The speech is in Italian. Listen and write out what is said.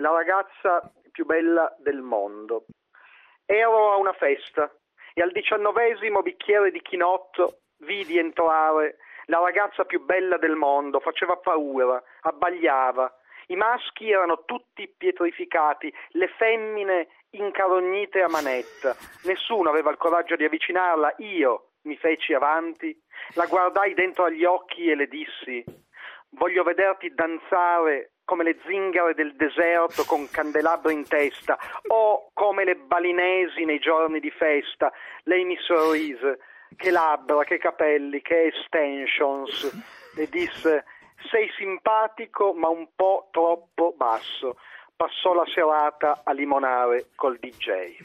la ragazza più bella del mondo. Ero a una festa e al diciannovesimo bicchiere di chinotto vidi entrare la ragazza più bella del mondo, faceva paura, abbagliava. I maschi erano tutti pietrificati, le femmine incarognite a manetta. Nessuno aveva il coraggio di avvicinarla, io mi feci avanti, la guardai dentro agli occhi e le dissi voglio vederti danzare come le zingare del deserto con candelabro in testa o come le balinesi nei giorni di festa. Lei mi sorrise, che labbra, che capelli, che extensions, e disse sei simpatico ma un po' troppo basso. Passò la serata a limonare col DJ.